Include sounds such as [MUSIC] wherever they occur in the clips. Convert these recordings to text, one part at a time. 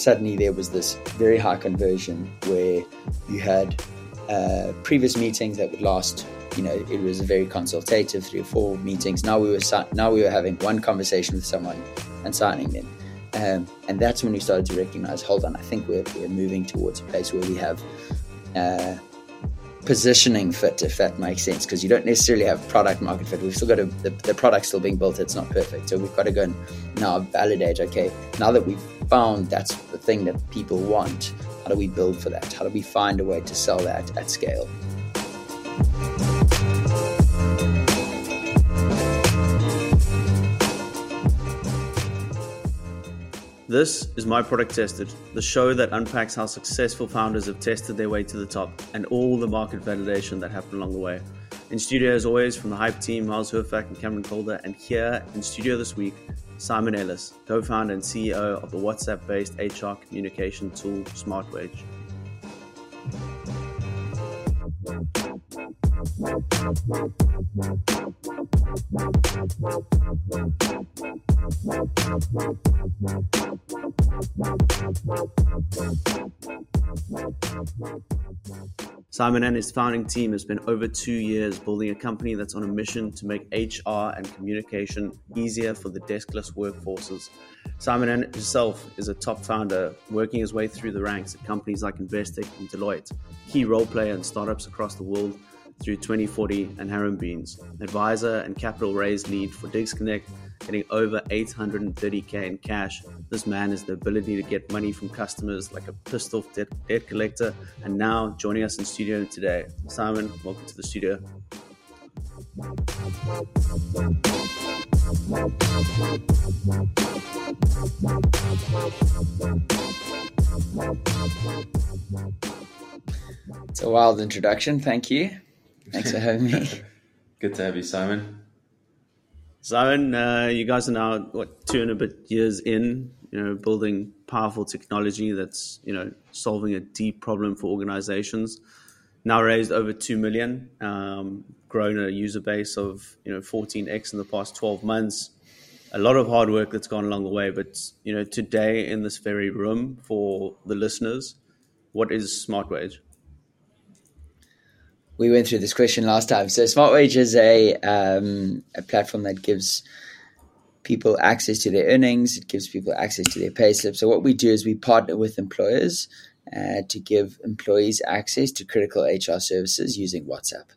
suddenly there was this very high conversion where you had uh, previous meetings that would last you know it was a very consultative three or four meetings. Now we were now we were having one conversation with someone and signing them. Um, and that's when we started to recognize hold on i think we're, we're moving towards a place where we have uh, positioning fit if that makes sense. Because you don't necessarily have product market fit. We've still got to, the, the product still being built it's not perfect. So we've got to go and now validate okay now that we've found that's thing that people want. How do we build for that? How do we find a way to sell that at scale? This is My Product Tested, the show that unpacks how successful founders have tested their way to the top and all the market validation that happened along the way. In studio, as always, from the Hype team, Miles Hurfak and Cameron Calder, and here in studio this week, Simon Ellis, co founder and CEO of the WhatsApp based HR communication tool SmartWage. Simon and his founding team has been over two years building a company that's on a mission to make HR and communication easier for the deskless workforces. Simon and himself is a top founder, working his way through the ranks at companies like Investec and Deloitte, key role player in startups across the world through 2040 and Harambeans, advisor and capital raise lead for DigsConnect, getting over 830k in cash. This man has the ability to get money from customers like a pissed off debt, debt collector, and now joining us in studio today. Simon, welcome to the studio. It's a wild introduction. Thank you. Thanks for having me. [LAUGHS] Good to have you, Simon. Simon, uh, you guys are now what two and a bit years in, you know, building powerful technology that's you know solving a deep problem for organizations. Now raised over two million, um, grown a user base of you know 14x in the past 12 months. A lot of hard work that's gone along the way, but you know today in this very room for the listeners, what is SmartWage? We went through this question last time. So SmartWage is a um, a platform that gives people access to their earnings. It gives people access to their pay slip. So what we do is we partner with employers uh, to give employees access to critical HR services using WhatsApp.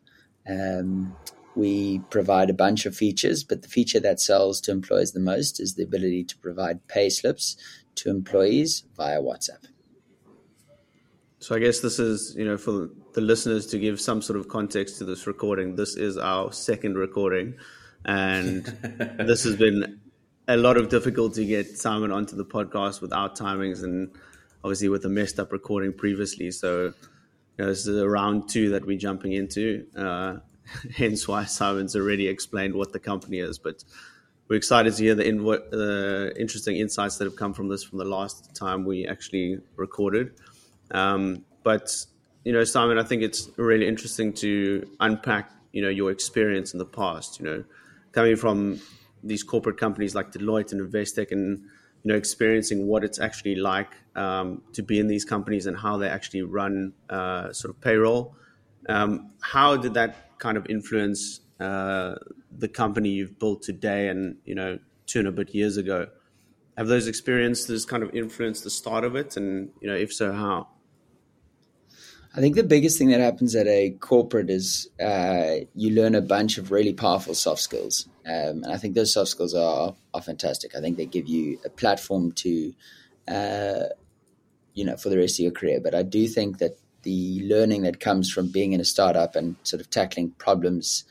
Um, we provide a bunch of features, but the feature that sells to employers the most is the ability to provide pay slips to employees via WhatsApp. So I guess this is, you know, for the listeners to give some sort of context to this recording. This is our second recording, and [LAUGHS] this has been a lot of difficulty to get Simon onto the podcast without timings and obviously with a messed up recording previously. So, you know, this is a round two that we're jumping into. Uh, [LAUGHS] hence why Simon's already explained what the company is. But we're excited to hear the uh, interesting insights that have come from this from the last time we actually recorded. Um, but you know, Simon, I think it's really interesting to unpack you know your experience in the past. You know, coming from these corporate companies like Deloitte and Investec, and you know, experiencing what it's actually like um, to be in these companies and how they actually run uh, sort of payroll. Um, how did that kind of influence uh, the company you've built today, and you know, two and a bit years ago? Have those experiences kind of influenced the start of it, and you know, if so, how? I think the biggest thing that happens at a corporate is uh, you learn a bunch of really powerful soft skills. Um, and I think those soft skills are, are fantastic. I think they give you a platform to, uh, you know, for the rest of your career. But I do think that the learning that comes from being in a startup and sort of tackling problems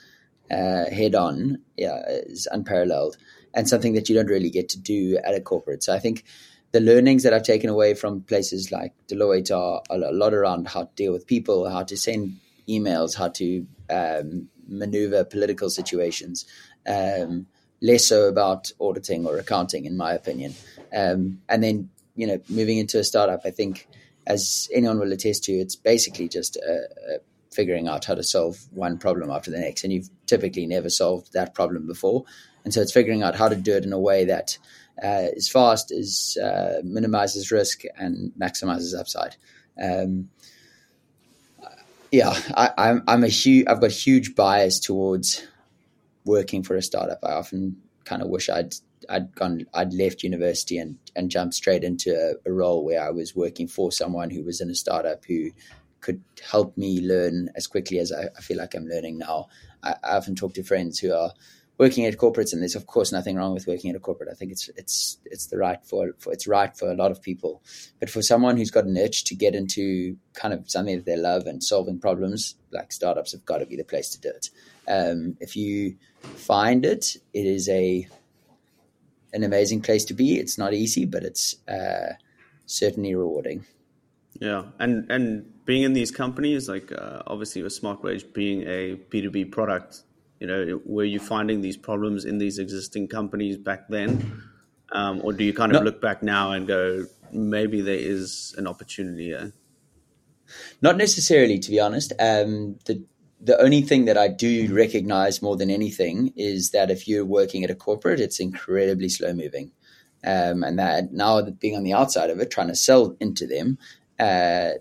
uh, head on yeah, is unparalleled and something that you don't really get to do at a corporate. So I think the learnings that I've taken away from places like Deloitte are, a lot around how to deal with people, how to send emails, how to um, maneuver political situations. Um, less so about auditing or accounting, in my opinion. Um, and then, you know, moving into a startup, I think, as anyone will attest to, it's basically just uh, uh, figuring out how to solve one problem after the next. And you've typically never solved that problem before. And so it's figuring out how to do it in a way that uh, is fast, is uh, minimizes risk, and maximizes upside. Um, yeah, I, I'm I'm a huge I've got huge bias towards working for a startup. I often kind of wish I'd I'd gone I'd left university and and jumped straight into a, a, role where I was working for someone who was in a startup who could help me learn as quickly as I, I feel like I'm learning now. I, I often talk to friends who are working at corporates, and there's of course nothing wrong with working at a corporate. I think it's it's it's the right for, for it's right for a lot of people, but for someone who's got an itch to get into kind of something that they love and solving problems, like startups have got to be the place to do it. Um, if you find it, it is a an amazing place to be. It's not easy, but it's uh, certainly rewarding. Yeah, and and being in these companies, like uh, obviously with SmartWage being a B two B product you know, were you finding these problems in these existing companies back then, um, or do you kind of no. look back now and go, maybe there is an opportunity here? Not necessarily, to be honest. Um, the the only thing that I do recognize more than anything is that if you're working at a corporate, it's incredibly slow moving. Um, and that now that being on the outside of it, trying to sell into them, uh,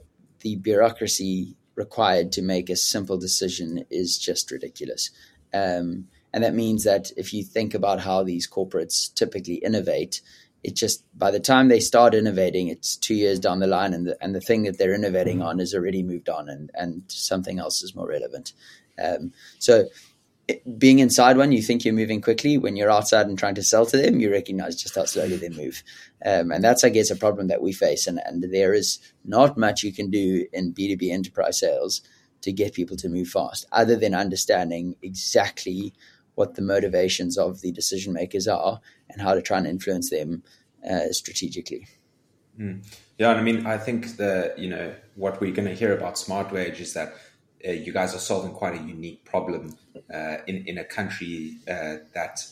the bureaucracy required to make a simple decision is just ridiculous. Um, and that means that if you think about how these corporates typically innovate, it just by the time they start innovating, it's two years down the line, and the, and the thing that they're innovating mm-hmm. on is already moved on, and, and something else is more relevant. Um, so, it, being inside one, you think you're moving quickly. When you're outside and trying to sell to them, you recognize just how slowly they move, um, and that's, I guess, a problem that we face. And, and there is not much you can do in B two B enterprise sales to get people to move fast, other than understanding exactly what the motivations of the decision makers are and how to try and influence them uh, strategically. Mm. Yeah, and I mean, I think the you know what we're going to hear about SmartWage is that uh, you guys are solving quite a unique problem uh, in in a country uh, that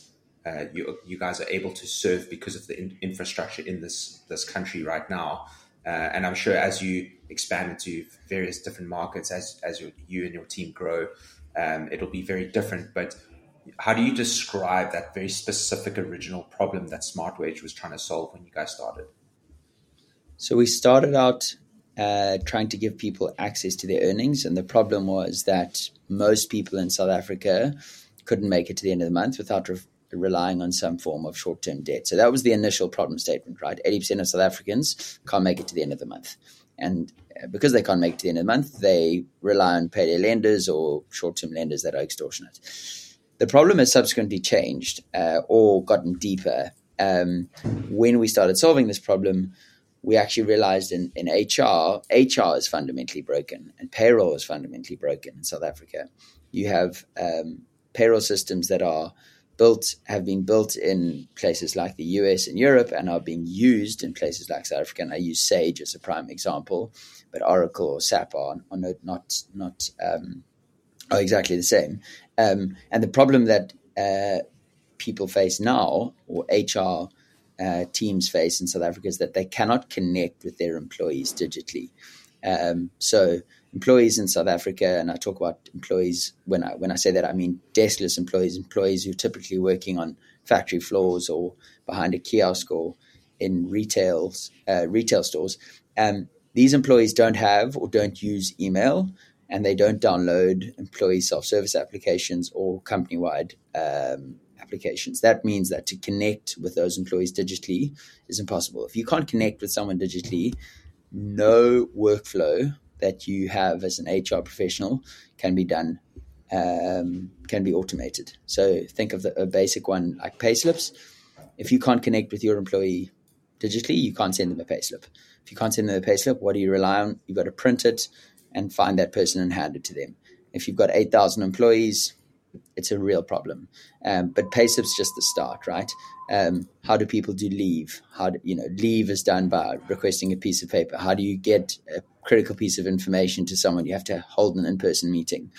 uh, you you guys are able to serve because of the in- infrastructure in this this country right now. Uh, and I'm sure as you expand into various different markets, as as you and your team grow, um, it'll be very different. But how do you describe that very specific original problem that SmartWage was trying to solve when you guys started? So we started out uh, trying to give people access to their earnings, and the problem was that most people in South Africa couldn't make it to the end of the month without re- relying on some form of short term debt. So that was the initial problem statement, right? 80% of South Africans can't make it to the end of the month. And uh, because they can't make it to the end of the month, they rely on payday lenders or short term lenders that are extortionate. The problem has subsequently changed uh, or gotten deeper. Um, when we started solving this problem, we actually realized in, in HR, HR is fundamentally broken and payroll is fundamentally broken in South Africa. You have um, payroll systems that are built have been built in places like the US and Europe and are being used in places like South Africa. And I use Sage as a prime example, but Oracle or SAP are, are not not, not um, are exactly the same. Um, and the problem that uh, people face now, or HR uh, teams face in South Africa, is that they cannot connect with their employees digitally. Um, so employees in South Africa, and I talk about employees when I when I say that I mean deskless employees, employees who are typically working on factory floors or behind a kiosk or in retail uh, retail stores. Um, these employees don't have or don't use email, and they don't download employee self service applications or company wide um, applications. That means that to connect with those employees digitally is impossible. If you can't connect with someone digitally, no workflow that you have as an HR professional can be done, um, can be automated. So think of the, a basic one like payslips. If you can't connect with your employee digitally, you can't send them a payslip. If you can't send them a payslip, what do you rely on? You've got to print it and find that person and hand it to them. If you've got 8,000 employees, it's a real problem. Um, but payslips just the start, right? Um, how do people do leave? How do, you know leave is done by requesting a piece of paper. How do you get a critical piece of information to someone? You have to hold an in-person meeting.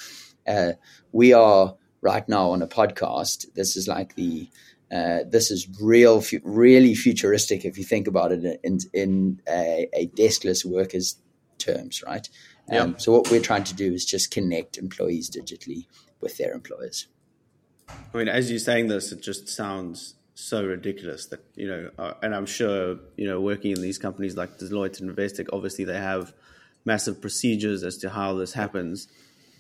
Uh, we are right now on a podcast. This is like the uh, this is real, really futuristic if you think about it in in a, a deskless workers terms, right? Um, So what we're trying to do is just connect employees digitally with their employers. I mean, as you're saying this, it just sounds so ridiculous that you know, uh, and I'm sure you know, working in these companies like Deloitte and Investec, obviously they have massive procedures as to how this happens,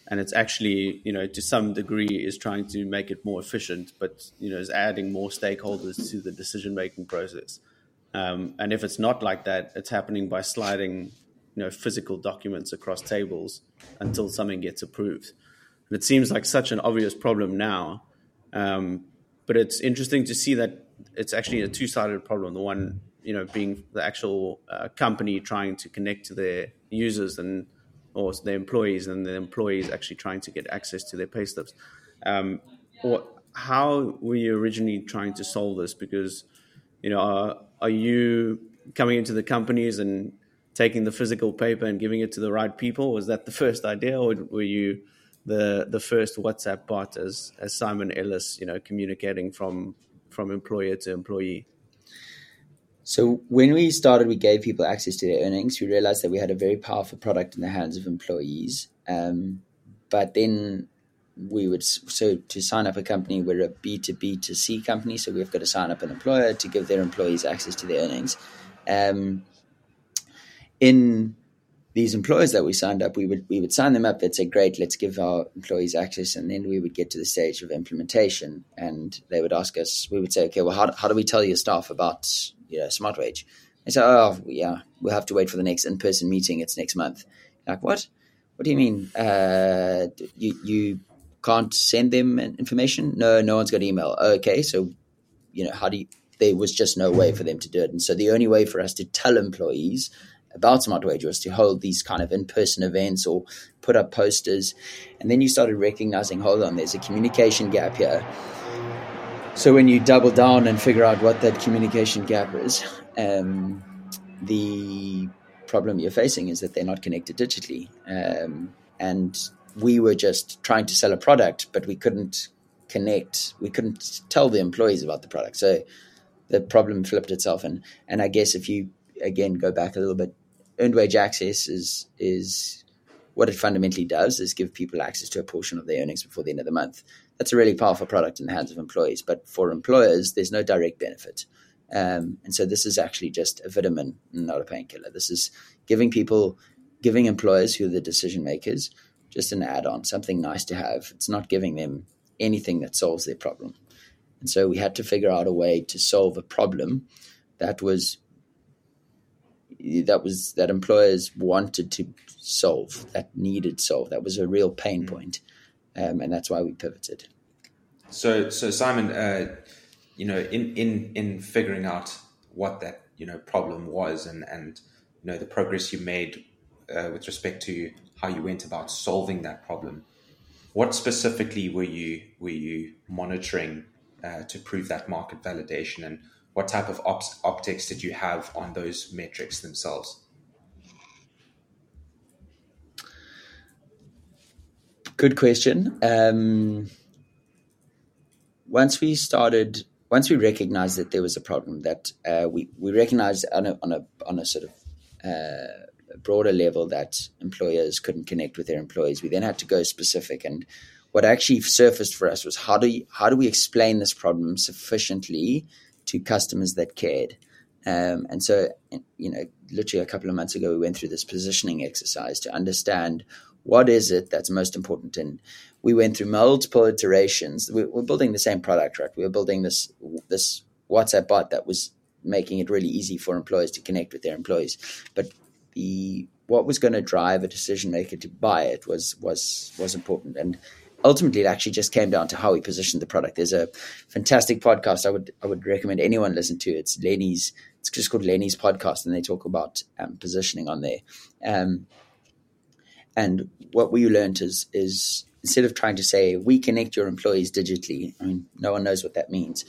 and it's actually you know to some degree is trying to make it more efficient, but you know is adding more stakeholders to the decision making process. Um, and if it's not like that, it's happening by sliding you know physical documents across tables until something gets approved. And it seems like such an obvious problem now. Um, but it's interesting to see that it's actually a two-sided problem. The one, you know, being the actual uh, company trying to connect to their users and or their employees, and the employees actually trying to get access to their payslips. Um, or how were you originally trying to solve this? Because you know, are, are you coming into the companies and taking the physical paper and giving it to the right people? Was that the first idea, or were you the the first WhatsApp bot as as Simon Ellis, you know, communicating from from employer to employee? So when we started, we gave people access to their earnings. We realized that we had a very powerful product in the hands of employees. Um, but then we would so to sign up a company, we're a B two B to C company, so we've got to sign up an employer to give their employees access to their earnings. Um, in these employers that we signed up, we would we would sign them up. They'd say, "Great, let's give our employees access," and then we would get to the stage of implementation, and they would ask us. We would say, "Okay, well, how, how do we tell your staff about you know SmartWage?" They say, "Oh, yeah, we'll have to wait for the next in person meeting. It's next month." Like, what? What do you mean? Uh, you you can't send them information? No, no one's got email. Okay, so you know how do you? There was just no way for them to do it, and so the only way for us to tell employees about SmartWage was to hold these kind of in-person events or put up posters. And then you started recognizing, hold on, there's a communication gap here. So when you double down and figure out what that communication gap is, um, the problem you're facing is that they're not connected digitally. Um, and we were just trying to sell a product, but we couldn't connect. We couldn't tell the employees about the product. So the problem flipped itself. And, and I guess if you, again, go back a little bit earned wage access is is what it fundamentally does is give people access to a portion of their earnings before the end of the month. That's a really powerful product in the hands of employees, but for employers, there's no direct benefit. Um, and so this is actually just a vitamin, not a painkiller. This is giving people, giving employers who are the decision makers, just an add-on, something nice to have. It's not giving them anything that solves their problem. And so we had to figure out a way to solve a problem that was that was that employers wanted to solve, that needed solve. That was a real pain mm. point, um, and that's why we pivoted. So, so Simon, uh, you know, in in in figuring out what that you know problem was, and and you know the progress you made uh, with respect to how you went about solving that problem. What specifically were you were you monitoring uh, to prove that market validation, and what type of optics did you have on those metrics themselves? Good question. Um, once we started, once we recognized that there was a problem, that uh, we we recognized on a on a on a sort of uh, broader level that employers couldn't connect with their employees. We then had to go specific, and what actually surfaced for us was how do you, how do we explain this problem sufficiently to customers that cared. Um, and so, you know, literally a couple of months ago, we went through this positioning exercise to understand what is it that's most important. And we went through multiple iterations. We're building the same product, right? We were building this this WhatsApp bot that was making it really easy for employers to connect with their employees. But the what was going to drive a decision maker to buy it was was was important. And ultimately it actually just came down to how we positioned the product. There's a fantastic podcast I would I would recommend anyone listen to. It's Lenny's. It's just called Lenny's podcast, and they talk about um, positioning on there. Um, and what we learned is is instead of trying to say we connect your employees digitally, I mean no one knows what that means.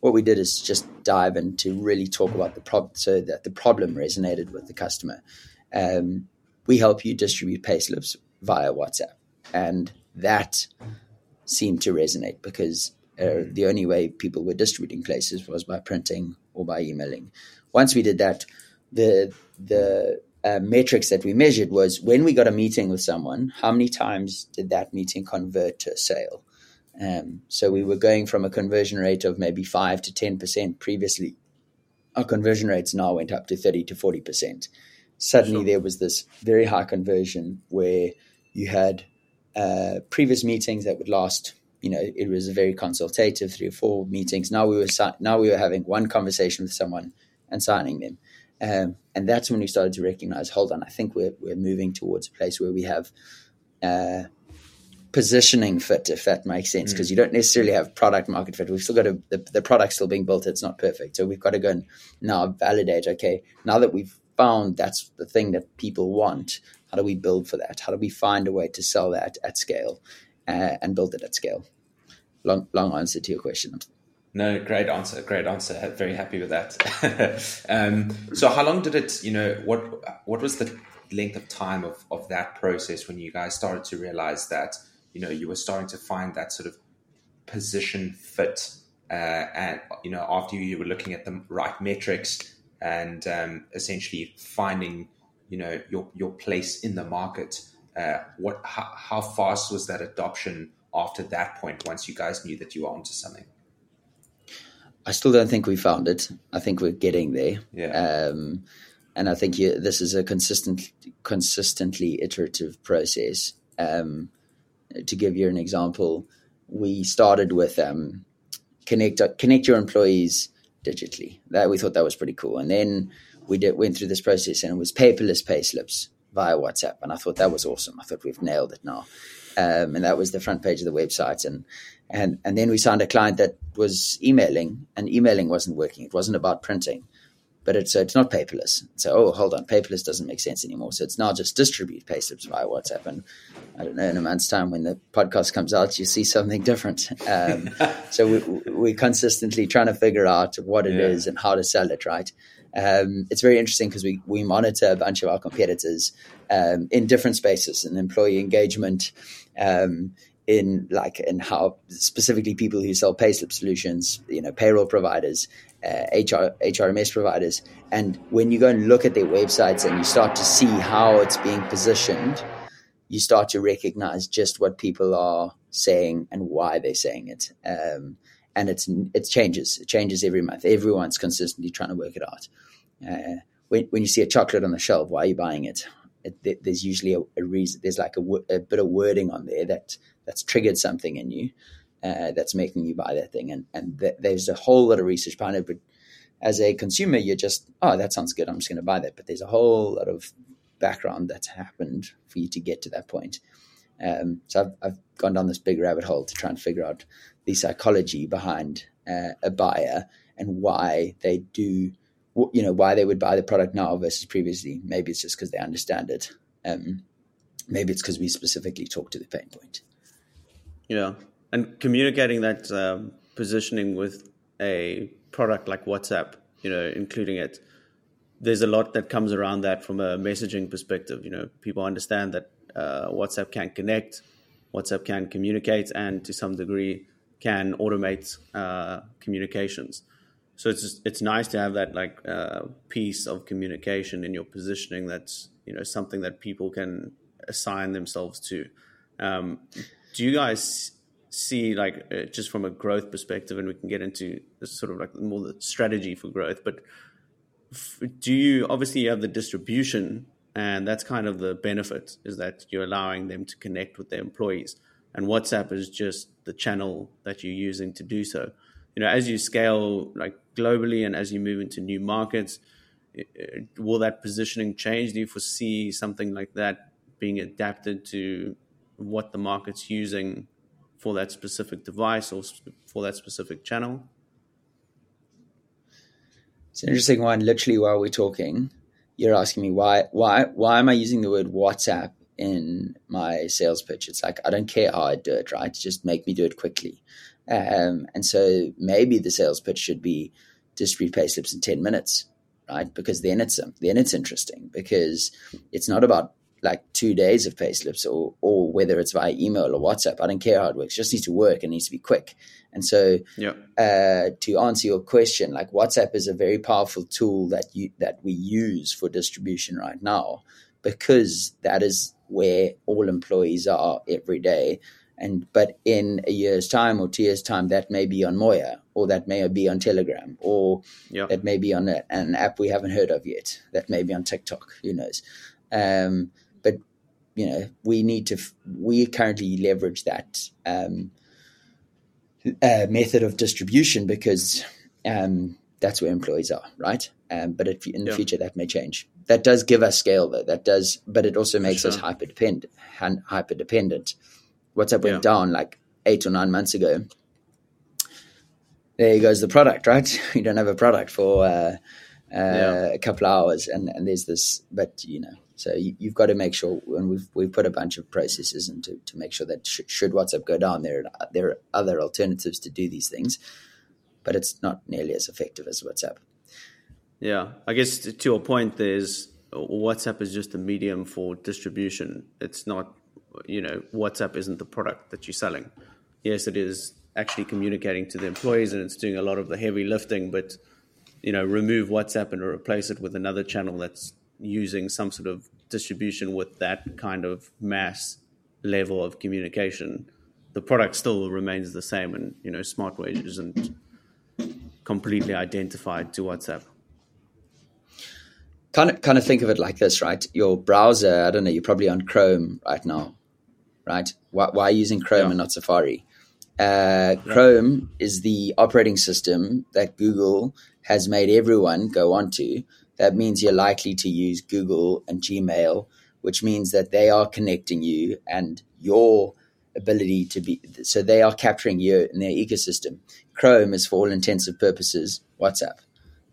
What we did is just dive into really talk about the problem, so that the problem resonated with the customer. Um, we help you distribute payslips via WhatsApp, and that seemed to resonate because uh, the only way people were distributing payslips was by printing or by emailing. Once we did that, the the uh, metrics that we measured was when we got a meeting with someone, how many times did that meeting convert to a sale? Um, so we were going from a conversion rate of maybe five to ten percent previously. Our conversion rates now went up to thirty to forty percent. Suddenly, Sure. there was this very high conversion where you had uh, previous meetings that would last. You know, it was a very consultative, three or four meetings. Now we were si- now we were having one conversation with someone and signing them, um, and that's when we started to recognize. Hold on, I think we're we're moving towards a place where we have uh, positioning fit, if that makes sense, because you don't necessarily have product market fit. We've still got to, the, the product's still being built. It's not perfect. So we've got to go and now validate, okay, now that we've found that's the thing that people want, how do we build for that? How do we find a way to sell that at scale uh, and build it at scale? Long, long answer to your question. No, great answer. Great answer. Very happy with that. [LAUGHS] um, so, how long did it? You know, what what was the length of time of of that process when you guys started to realize that you know you were starting to find that sort of position fit, uh, and you know after you were looking at the right metrics and um, essentially finding you know your your place in the market. Uh, what how, how fast was that adoption after that point? Once you guys knew that you were onto something. I still don't think we found it. I think we're getting there. Yeah. Um, and I think you, this is a consistent, consistently iterative process. Um, to give you an example, we started with um, connect connect your employees digitally. That we thought that was pretty cool, and then we did went through this process, and it was paperless payslips via WhatsApp, and I thought that was awesome. I thought we've nailed it now, um, and that was the front page of the website, and and and then we signed a client that was emailing, and emailing wasn't working. It wasn't about printing but it's so it's not paperless. So oh, hold on, paperless doesn't make sense anymore. So it's now just distribute payslips via WhatsApp. And I don't know, in a month's time when the podcast comes out, you see something different. Um, [LAUGHS] so we, we're consistently trying to figure out what it Yeah. is and how to sell it right. Um, it's very interesting because we, we monitor a bunch of our competitors um, in different spaces in employee engagement, um, in like in how specifically people who sell payslip solutions, you know, payroll providers, uh, HR, HRMS providers. And when you go and look at their websites and you start to see how it's being positioned, you start to recognize just what people are saying and why they're saying it. Um, and it's it changes. It changes every month. Everyone's consistently trying to work it out. Uh, when, when you see a chocolate on the shelf, why are you buying it? it there's usually a, a reason. There's like a, a bit of wording on there that that's triggered something in you uh, that's making you buy that thing. And and th- there's a whole lot of research behind it. But as a consumer, you're just oh that sounds good. I'm just going to buy that. But there's a whole lot of background that's happened for you to get to that point. Um, so I've, I've gone down this big rabbit hole to try and figure out the psychology behind uh, a buyer and why they do, you know, why they would buy the product now versus previously. Maybe it's just because they understand it. Um, maybe it's because we specifically talk to the pain point. Yeah, and communicating that um, positioning with a product like WhatsApp, you know, including it. There's a lot that comes around that from a messaging perspective. You know, people understand that uh, WhatsApp can connect, WhatsApp can communicate, and to some degree can automate uh, communications. So it's just, it's nice to have that like uh, piece of communication in your positioning. That's you know something that people can assign themselves to. Um, do you guys see like uh, just from a growth perspective, and we can get into sort of like more the strategy for growth, but f- do you obviously you have the distribution, and that's kind of the benefit is that you're allowing them to connect with their employees, and WhatsApp is just the channel that you're using to do so. You know, as you scale like globally and as you move into new markets, will that positioning change? Do you foresee something like that being adapted to what the market's using for that specific device or for that specific channel? It's an interesting one. Literally, while we're talking, you're asking me why why why am I using the word WhatsApp in my sales pitch? It's like I don't care how I do it, right? Just make me do it quickly. Um, and so maybe the sales pitch should be distribute pay slips in ten minutes, right? Because then it's then it's interesting because it's not about like two days of pay slips or or whether it's via email or WhatsApp. I don't care how it works. It just needs to work. It needs to be quick. And so Yeah. uh, to answer your question, like WhatsApp is a very powerful tool that you that we use for distribution right now, because that is where all employees are every day, And but in a year's time or two years' time, that may be on Moya, or that may be on Telegram, or Yeah. that may be on a, an app we haven't heard of yet. That may be on TikTok. Who knows? Um, but you know, we need to. f- We currently leverage that um, uh, method of distribution because um, that's where employees are, right? Um, but if, in the Yeah. future, that may change. That does give us scale, though. That does, but it also makes us hyper dependent. Hyper dependent. WhatsApp went Yeah. down like eight or nine months ago. There goes the product, right? [LAUGHS] You don't have a product for uh, uh, Yeah. a couple of hours, and, and there's this. But you know, so you, you've got to make sure, and we've we've put a bunch of processes into to make sure that sh- should WhatsApp go down, there are- there are other alternatives to do these things, but it's not nearly as effective as WhatsApp. Yeah, I guess to to your point, there's WhatsApp is just a medium for distribution. It's not, you know, WhatsApp isn't the product that you're selling. Yes, it is actually communicating to the employees and it's doing a lot of the heavy lifting, but you know, remove WhatsApp and replace it with another channel that's using some sort of distribution with that kind of mass level of communication. The product still remains the same, and you know, SmartWage isn't completely identified to WhatsApp. kind of kind of think of it like this, right? Your browser, I don't know, you're probably on Chrome right now, right? Why, why are you using Chrome Yeah. and not Safari? Uh, Chrome is the operating system that Google has made everyone go onto. That means you're likely to use Google and Gmail, which means that they are connecting you and your ability to be. So they are capturing you in their ecosystem. Chrome is, for all intensive purposes, WhatsApp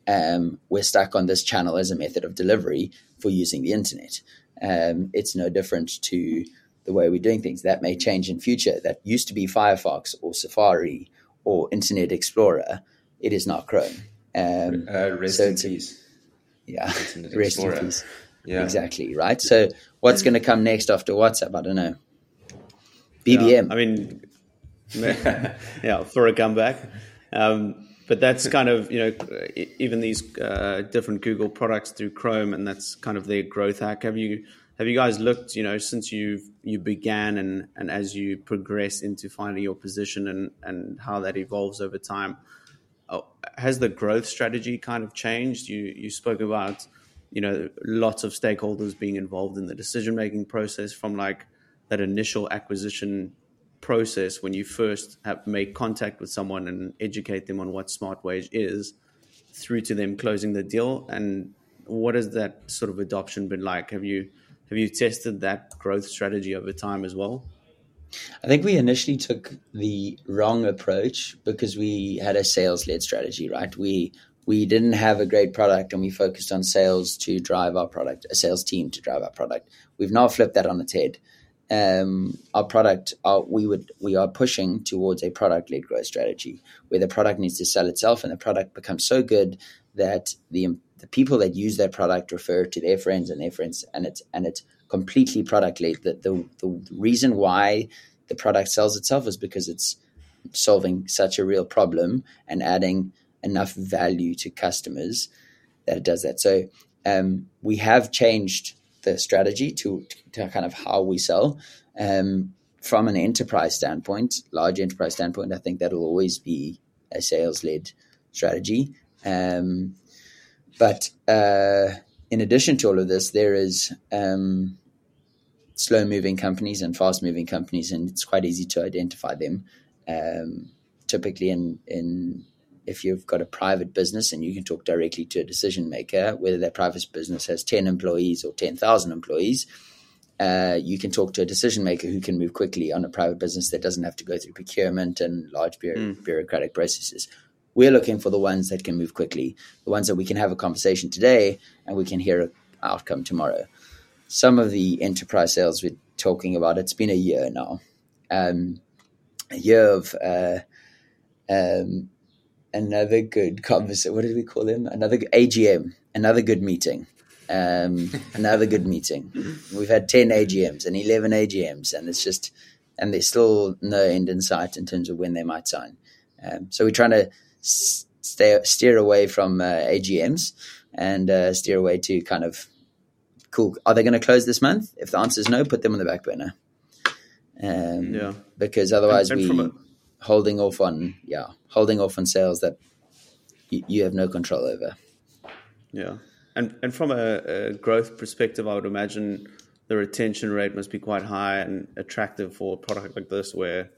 um, we're stuck on this channel as a method of delivery for using the internet. Um, it's no different to the way we're doing things. That may change in future. That used to be Firefox or Safari or Internet Explorer. It is now Chrome. Um, Uh, rest So in peace. yeah, Internet rest in [LAUGHS] peace. Yeah. Exactly right. So what's going to come next after WhatsApp? I don't know. BBM. Yeah, I mean, [LAUGHS] yeah, for a comeback. Um, but that's kind of you know even these uh, different Google products through Chrome, and that's kind of their growth hack. Have you have you guys looked you know since you you began and and as you progress into finding your position and and how that evolves over time? Oh, has the growth strategy kind of changed? You you spoke about you know lots of stakeholders being involved in the decision making process from like that initial acquisition process when you first have make contact with someone and educate them on what SmartWage is through to them closing the deal and what has that sort of adoption been like have you have you tested that growth strategy over time as well I think we initially took the wrong approach because we had a sales led strategy, right? We we didn't have a great product and we focused on sales to drive our product, a sales team to drive our product. We've now flipped that on its head. Um, our product, our, we would we are pushing towards a product led growth strategy where the product needs to sell itself and the product becomes so good that the the people that use that product refer to their friends and their friends and it's and it's completely product led. The, the the reason why the product sells itself is because it's solving such a real problem and adding enough value to customers that it does that. So um, we have changed the strategy to, to kind of how we sell. Um, from an enterprise standpoint, large enterprise standpoint, I think that'll always be a sales led strategy. Um, but uh, in addition to all of this, there is um, slow moving companies and fast moving companies, and it's quite easy to identify them. Um, typically, in in if you've got a private business and you can talk directly to a decision maker, whether that private business has ten employees or ten thousand employees, uh, you can talk to a decision maker who can move quickly on a private business that doesn't have to go through procurement and large bureau- bureaucratic processes. We're looking for the ones that can move quickly, the ones that we can have a conversation today and we can hear an outcome tomorrow. Some of the enterprise sales we're talking about, it's been a year now. Um, a year of uh, um, another good conversation. What did we call them? Another AGM, another good meeting. Um, [LAUGHS] another good meeting. We've had 10 AGMs and 11 AGMs, and it's just, and there's still no end in sight in terms of when they might sign. Um, so we're trying to stay, steer away from uh, AGMs and uh, steer away to kind of cool. Are they going to close this month? If the answer is no, put them on the back burner. Um, Yeah. Because otherwise, And- and we a- holding off on yeah holding off on sales that you, you have no control over. Yeah, and and from a, a growth perspective, I would imagine the retention rate must be quite high and attractive for a product like this, where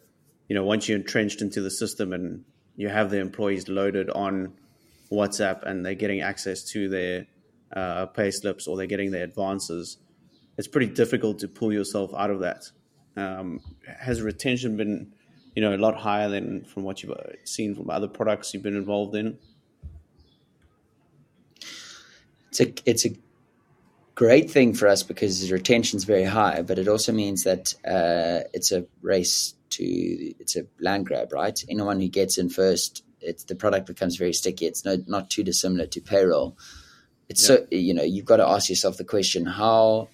you know once you're entrenched into the system and you have the employees loaded on WhatsApp and they're getting access to their uh, pay slips or they're getting their advances, it's pretty difficult to pull yourself out of that. Um, has retention been, you know, a lot higher than from what you've uh, seen from other products you've been involved in? It's a it's a great thing for us because retention is very high, but it also means that uh, it's a race to it's a land grab, right? Anyone who gets in first, it's the product becomes very sticky. It's no, not too dissimilar to payroll. It's so you know you've got to ask yourself the question: How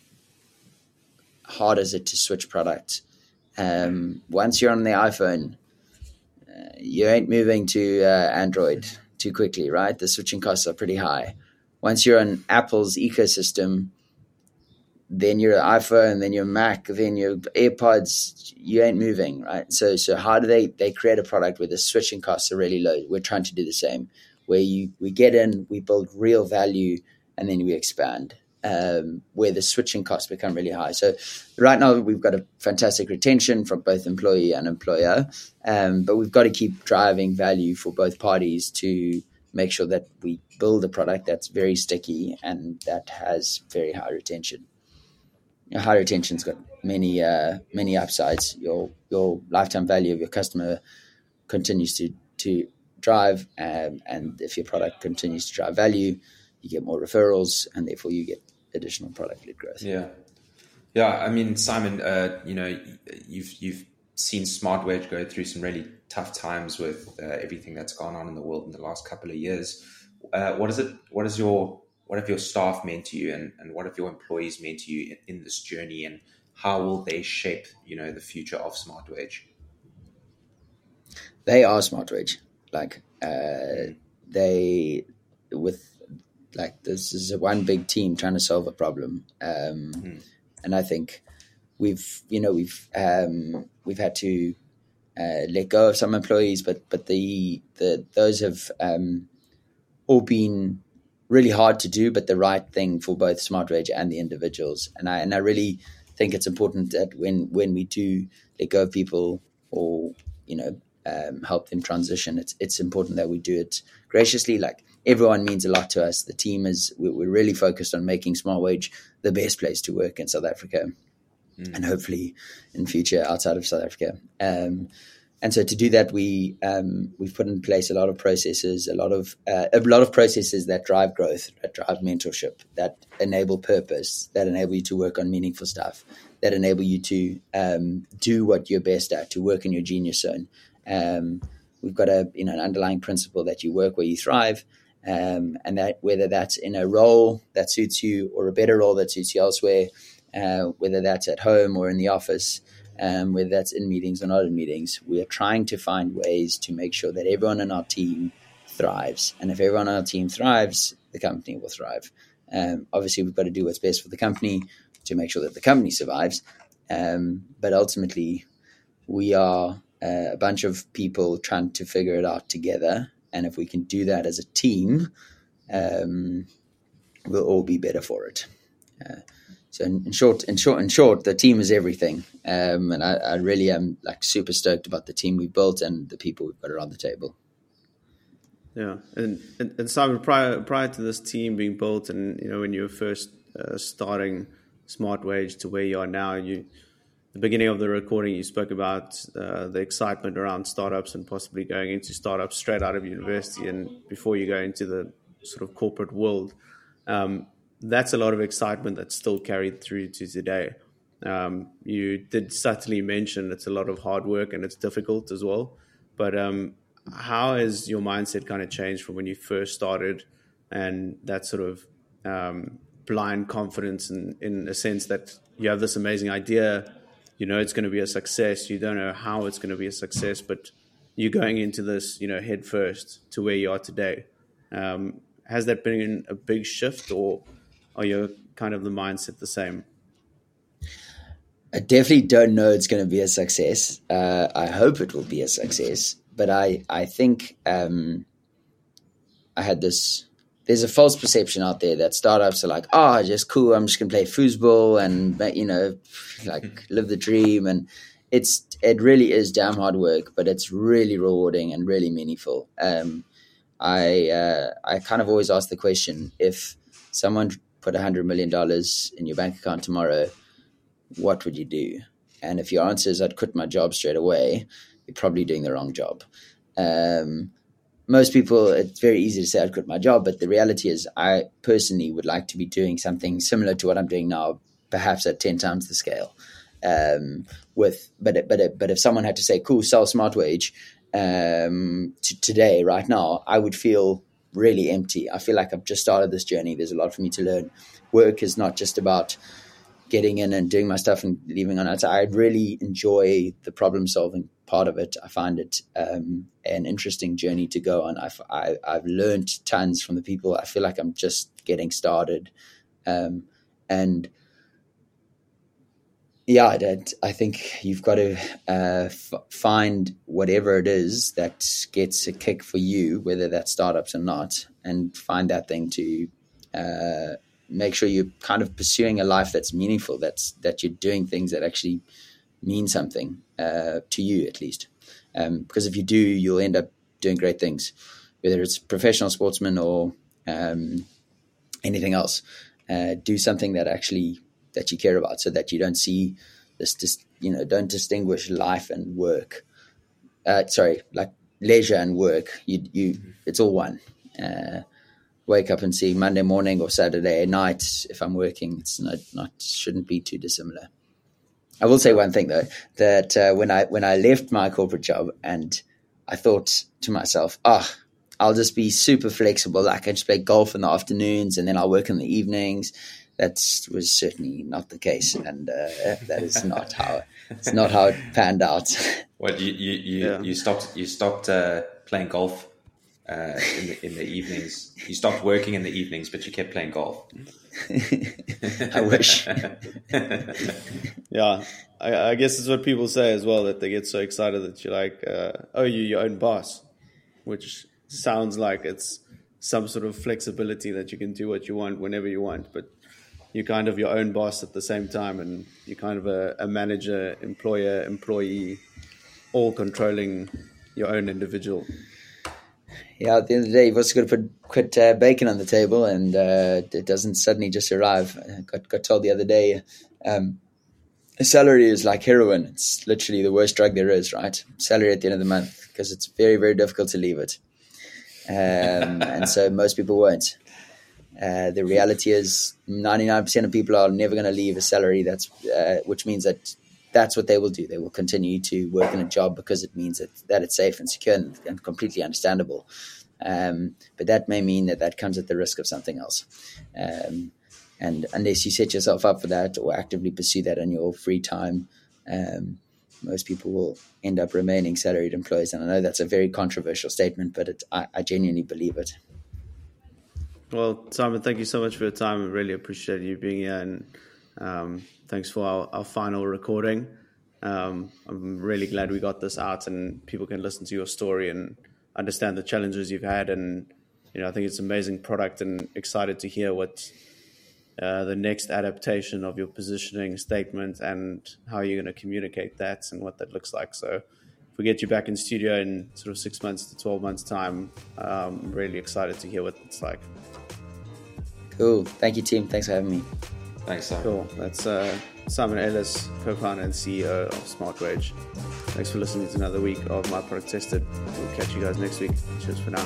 hard is it to switch product? Um, once you're on the iPhone, uh, you ain't moving to uh, Android too quickly, right? The switching costs are pretty high. Once you're on Apple's ecosystem, then your iPhone, then your Mac, then your AirPods, you ain't moving, right? So, so how do they they create a product where the switching costs are really low? We're trying to do the same, where you we get in, we build real value, and then we expand. Um, where the switching costs become really high. So right now we've got a fantastic retention from both employee and employer, um, but we've got to keep driving value for both parties to make sure that we build a product that's very sticky and that has very high retention. You know, high retention's got many uh, many upsides. Your your lifetime value of your customer continues to to drive, um, and if your product continues to drive value, you get more referrals, and therefore you get additional product led growth. Yeah, yeah. I mean, Simon, uh, you know, you've you've seen SmartWage go through some really tough times with uh, everything that's gone on in the world in the last couple of years. Uh, what is it? What is your what have your staff meant to you, and, and what have your employees meant to you in, in this journey, and how will they shape you know the future of SmartWage? They are SmartWage. Like uh, they with like this is a one big team trying to solve a problem, um, Mm. and I think we've you know we've um, we've had to uh, let go of some employees, but but the the those have um, all been really hard to do, but the right thing for both SmartWage and the individuals. And I and I really think it's important that when when we do let go of people or you know um, help them transition, it's it's important that we do it graciously. Like everyone means a lot to us. The team is we- we're really focused on making SmartWage the best place to work in South Africa, and hopefully in future outside of South Africa. Um, and so to do that, we um, we've put in place a lot of processes, a lot of uh, a lot of processes that drive growth, that drive mentorship, that enable purpose, that enable you to work on meaningful stuff, that enable you to um, do what you're best at, to work in your genius zone. Um, we've got a you know an underlying principle that you work where you thrive, um, and that whether that's in a role that suits you or a better role that suits you elsewhere, uh, whether that's at home or in the office um, whether that's in meetings or not in meetings, we are trying to find ways to make sure that everyone on our team thrives. And if everyone on our team thrives, the company will thrive. Um, obviously, we've got to do what's best for the company to make sure that the company survives. Um, but ultimately, we are uh, a bunch of people trying to figure it out together. And if we can do that as a team, um, we'll all be better for it. Uh, so in, in short, in short, in short, the team is everything, um, and I, I really am like super stoked about the team we've built and the people we've got around the table. Yeah, and, and and Simon, prior prior to this team being built, and you know when you were first uh, starting SmartWage to where you are now, you the beginning of the recording you spoke about uh, the excitement around startups and possibly going into startups straight out of university and before you go into the sort of corporate world. Um, that's a lot of excitement that's still carried through to today. Um, you did subtly mention it's a lot of hard work and it's difficult as well, but um, how has your mindset kind of changed from when you first started and that sort of um, blind confidence in, in a sense that you have this amazing idea you know it's going to be a success you don't know how it's going to be a success but you're going into this you know head first to where you are today um, has that been a big shift or are you kind of the mindset the same I definitely don't know it's going to be a success. Uh, I hope it will be a success, but I I think um, I had this. There's a false perception out there that startups are like, oh, just cool. I'm just gonna play foosball and you know, like live the dream. And it's it really is damn hard work, but it's really rewarding and really meaningful. Um, I uh, I kind of always ask the question: if someone put a hundred million dollars in your bank account tomorrow, what would you do? And if your answer is I'd quit my job straight away, you're probably doing the wrong job. Um, most people, it's very easy to say I'd quit my job, but the reality is, I personally would like to be doing something similar to what I'm doing now, perhaps at ten times the scale. Um, with but but but if someone had to say, "Cool, sell SmartWage," um, to today, right now, I would feel really empty. I feel like I've just started this journey. There's a lot for me to learn. Work is not just about getting in and doing my stuff and leaving on. I really enjoy the problem solving part of it. I find it um, an interesting journey to go on. I've, i have learned tons from the people. I feel like I'm just getting started. Um, and yeah, that I think you've got to uh, f- find whatever it is that gets a kick for you, whether that's startups or not, and find that thing to uh, make sure you're kind of pursuing a life that's meaningful. That's that you're doing things that actually mean something uh, to you, at least. Um, because if you do, you'll end up doing great things, whether it's professional sportsman or um, anything else. Uh, do something that actually that you care about, so that you don't see this, dis, you know, don't distinguish life and work. Uh, sorry, like leisure and work. You, you, it's all one. Uh, wake up and see Monday morning or Saturday night if I'm working. It's not, not shouldn't be too dissimilar. I will say one thing though that uh, when I when I left my corporate job and I thought to myself, ah, oh, I'll just be super flexible. I can just play golf in the afternoons and then I'll work in the evenings. That was certainly not the case, and uh, that is not how it's not how it panned out. What you you you, yeah. you stopped you stopped uh, playing golf uh, in the in the evenings. You stopped working in the evenings, but you kept playing golf. [LAUGHS] I wish. [LAUGHS] yeah, I, I, guess it's what people say as well that they get so excited that you're like, uh, oh, you're your own boss, which sounds like it's some sort of flexibility that you can do what you want whenever you want, but you're kind of your own boss at the same time, and you're kind of a, a manager, employer, employee, all controlling your own individual yeah, at the end of the day, you've also got to put quit uh, bacon on the table, and uh, it doesn't suddenly just arrive. I got got told the other day, um, salary is like heroin. It's literally the worst drug there is, right? Salary at the end of the month because it's very very difficult to leave it, um, and so most people won't. Uh, the reality is, ninety nine percent of people are never going to leave a salary. That's uh, which means that that's what they will do. They will continue to work in a job because it means that, that it's safe and secure and, and completely understandable. Um, but that may mean that that comes at the risk of something else. Um, and unless you set yourself up for that or actively pursue that in your free time, um, most people will end up remaining salaried employees. And I know that's a very controversial statement, but it, I, I genuinely believe it. Well, Simon, thank you so much for your time. I really appreciate you being here and um, thanks for our, our final recording. Um, I'm really glad we got this out and people can listen to your story and understand the challenges you've had. And you know, I think it's an amazing product and excited to hear what uh, the next adaptation of your positioning statement and how you're going to communicate that and what that looks like. So, if we get you back in studio in sort of six months to 12 months' time, um, I'm really excited to hear what it's like. Cool. Thank you, team. Thanks for having me. Thanks, Simon. Cool. That's uh, Simon Ellis, co-founder and CEO of SmartWage. Thanks for listening to another week of My Product Tested. We'll catch you guys next week. Cheers for now.